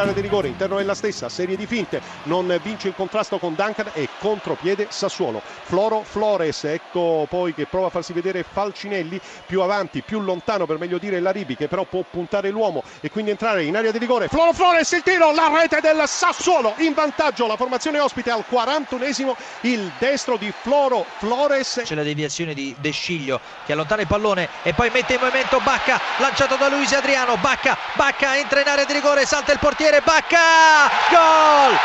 Dell'area di rigore, interno della stessa, serie di finte, non vince il contrasto con Duncan e contropiede Sassuolo. Floro Flores, ecco poi che prova a farsi vedere Falcinelli più avanti, più lontano per meglio dire Laribi che però può puntare l'uomo e quindi entrare in area di rigore. Floro Flores il tiro, la rete del Sassuolo in vantaggio, la formazione ospite al 41esimo, il destro di Floro Flores. C'è la deviazione di De Sciglio che allontana il pallone e poi mette in movimento Bacca, lanciato da Luis Adriano, Bacca, Bacca entra in area di rigore, salta il portiere Bacca, gol!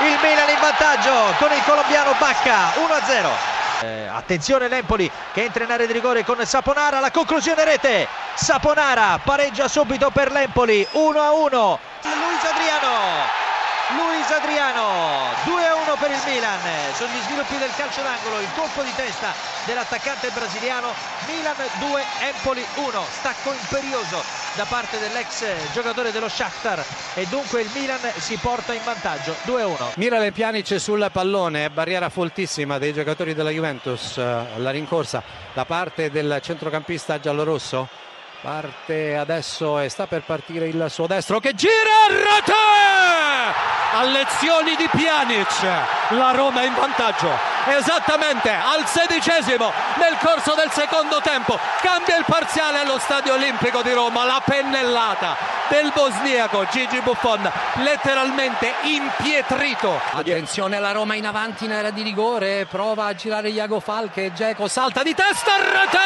Il Milan in vantaggio con il colombiano Bacca, 1-0. Eh, attenzione l'Empoli che entra in area di rigore con Saponara, la conclusione rete. Saponara pareggia subito per l'Empoli, 1-1. Luis Adriano. Luis Adriano 2-1 per il Milan. Sono gli sviluppi del calcio d'angolo il colpo di testa dell'attaccante brasiliano Milan 2 Empoli 1 stacco imperioso da parte dell'ex giocatore dello Shakhtar. E dunque il Milan si porta in vantaggio 2-1 Mirale Pjanic sul pallone barriera foltissima dei giocatori della Juventus. La rincorsa da parte del centrocampista giallorosso. Parte adesso e sta per partire il suo destro che gira rete a lezioni di Pjanic. La Roma è in vantaggio. Esattamente al sedicesimo nel corso del secondo tempo cambia il parziale allo stadio olimpico di Roma la pennellata del bosniaco Gigi Buffon letteralmente impietrito. Attenzione la Roma in avanti in area di rigore prova a girare Iago Falche Geco salta di testa rete!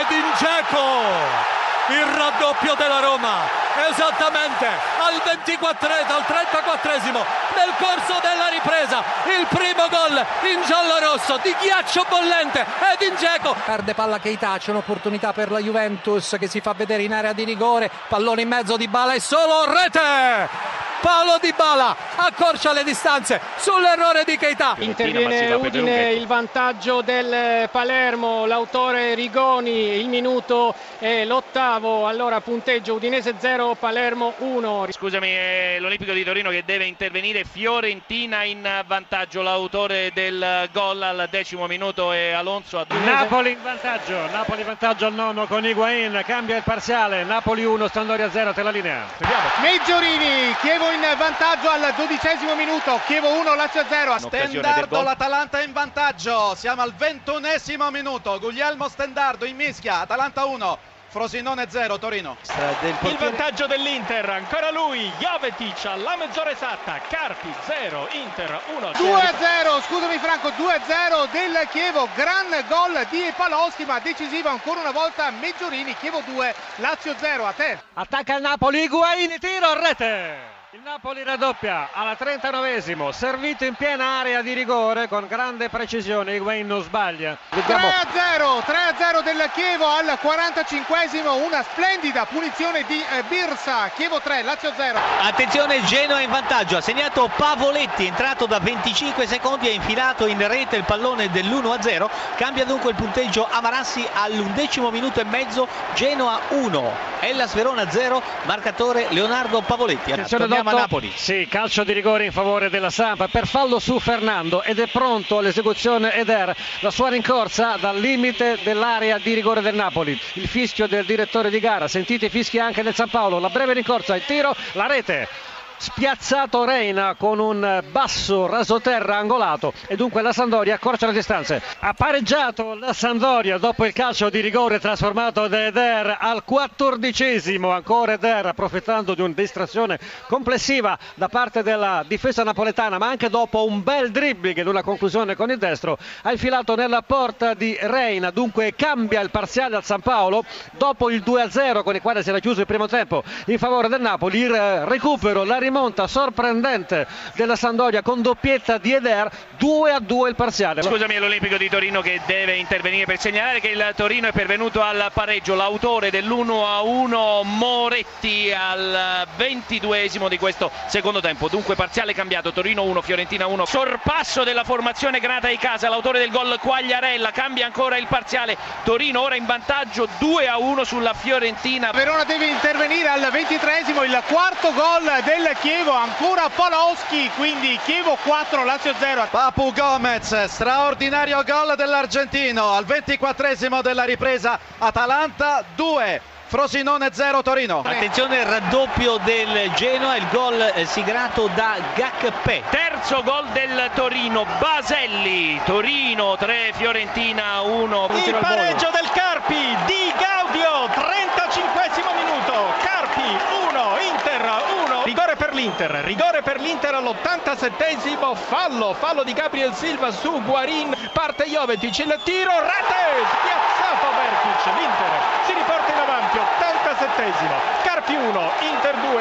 Edin Geco il raddoppio della Roma esattamente al 24 al 34esimo nel corso della ripresa il primo gol in giallo rosso di ghiaccio bollente ed in Geco. Perde palla Keita c'è un'opportunità per la Juventus che si fa vedere in area di rigore pallone in mezzo di Bala e solo rete Paolo Di Bala accorcia le distanze sull'errore di Keita. Interviene Udine, il vantaggio del Palermo, l'autore Rigoni, il minuto è l'ottavo, allora punteggio Udinese 0, Palermo 1. Scusami, è l'Olimpico di Torino che deve intervenire, Fiorentina in vantaggio, l'autore del gol al decimo minuto è Alonso. A Napoli in vantaggio, Napoli in vantaggio al nono con Higuain, cambia il parziale, Napoli 1, Sandoria 0, te la linea. Vediamo. Meggiorini, Chievo in vantaggio al dodicesimo minuto, Chievo 1, Lazio 0. Stendardo, l'Atalanta in vantaggio, siamo al ventunesimo minuto, Guglielmo Stendardo in mischia, Atalanta 1. Frosinone 0, Torino. Il vantaggio dell'Inter, ancora lui, Jovetic alla mezz'ora esatta, Carpi 0, Inter 1. 2-0, scusami Franco, 2-0 del Chievo, gran gol di Paloschi ma decisivo ancora una volta Meggiorini, Chievo 2, Lazio 0, a te. Attacca il Napoli, Higuain, tiro a rete. Il Napoli raddoppia alla 39esimo, servito in piena area di rigore con grande precisione, Higuain non sbaglia. 3-0, 3-0 del Chievo al 45esimo, una splendida punizione di eh, Birsa, Chievo 3, Lazio 0. Attenzione Genoa in vantaggio, ha segnato Pavoletti, entrato da 25 secondi e infilato in rete il pallone dell'1-0, cambia dunque il punteggio Amarassi all'undecimo minuto e mezzo, Genoa 1, Ellas Verona 0, marcatore Leonardo Pavoletti. Torniamo a Napoli. Sì, calcio di rigore in favore della Sampa per fallo su Fernando ed è pronto all'esecuzione Eder, la sua rincorsa dal limite dell'area di rigore del Napoli. Il fischio del direttore di gara, sentite i fischi anche del San Paolo, la breve rincorsa, il tiro, la rete spiazzato Reina con un basso rasoterra angolato. E dunque la Sandoria accorcia le distanze. Ha pareggiato la Sandoria dopo il calcio di rigore trasformato da Eder al quattordicesimo, ancora Eder approfittando di una distrazione complessiva da parte della difesa napoletana ma anche dopo un bel dribbling ed una conclusione con il destro ha infilato nella porta di Reina, dunque cambia il parziale al San Paolo dopo il 2-0 con il quale si era chiuso il primo tempo in favore del Napoli, il recupero, la rimonta sorprendente della Sandoria con doppietta di Eder, 2 a 2 il parziale. Scusami l'Olimpico di Torino che deve intervenire per segnalare che il Torino è pervenuto al pareggio, l'autore dell'1 a 1 Moretti al 22esimo di questo secondo tempo, dunque parziale cambiato, Torino 1, Fiorentina 1, sorpasso della formazione Granata di casa, l'autore del gol Quagliarella, cambia ancora il parziale, Torino ora in vantaggio 2 a 1 sulla Fiorentina. Verona deve intervenire al 23esimo, il quarto gol del Chievo, ancora Polowski, quindi Chievo 4, Lazio 0. Papu Gomez, straordinario gol dell'argentino al 24esimo della ripresa, Atalanta 2. Frosinone 0 Torino. Attenzione il raddoppio del Genoa, il gol eh, siglato da Gakpe. Terzo gol del Torino, Baselli, Torino 3, Fiorentina 1. Il pareggio del Carpi di Gaudio, 35 minuto. Carpi 1, Inter 1. Rigore per l'Inter, rigore per l'Inter all'87esimo, fallo, fallo di Gabriel Silva su Guarin, parte Jovetic, il tiro, rete, spiazzato Vertic, l'Inter si riporta in avanti, 87esimo, Carpi 1, Inter 2.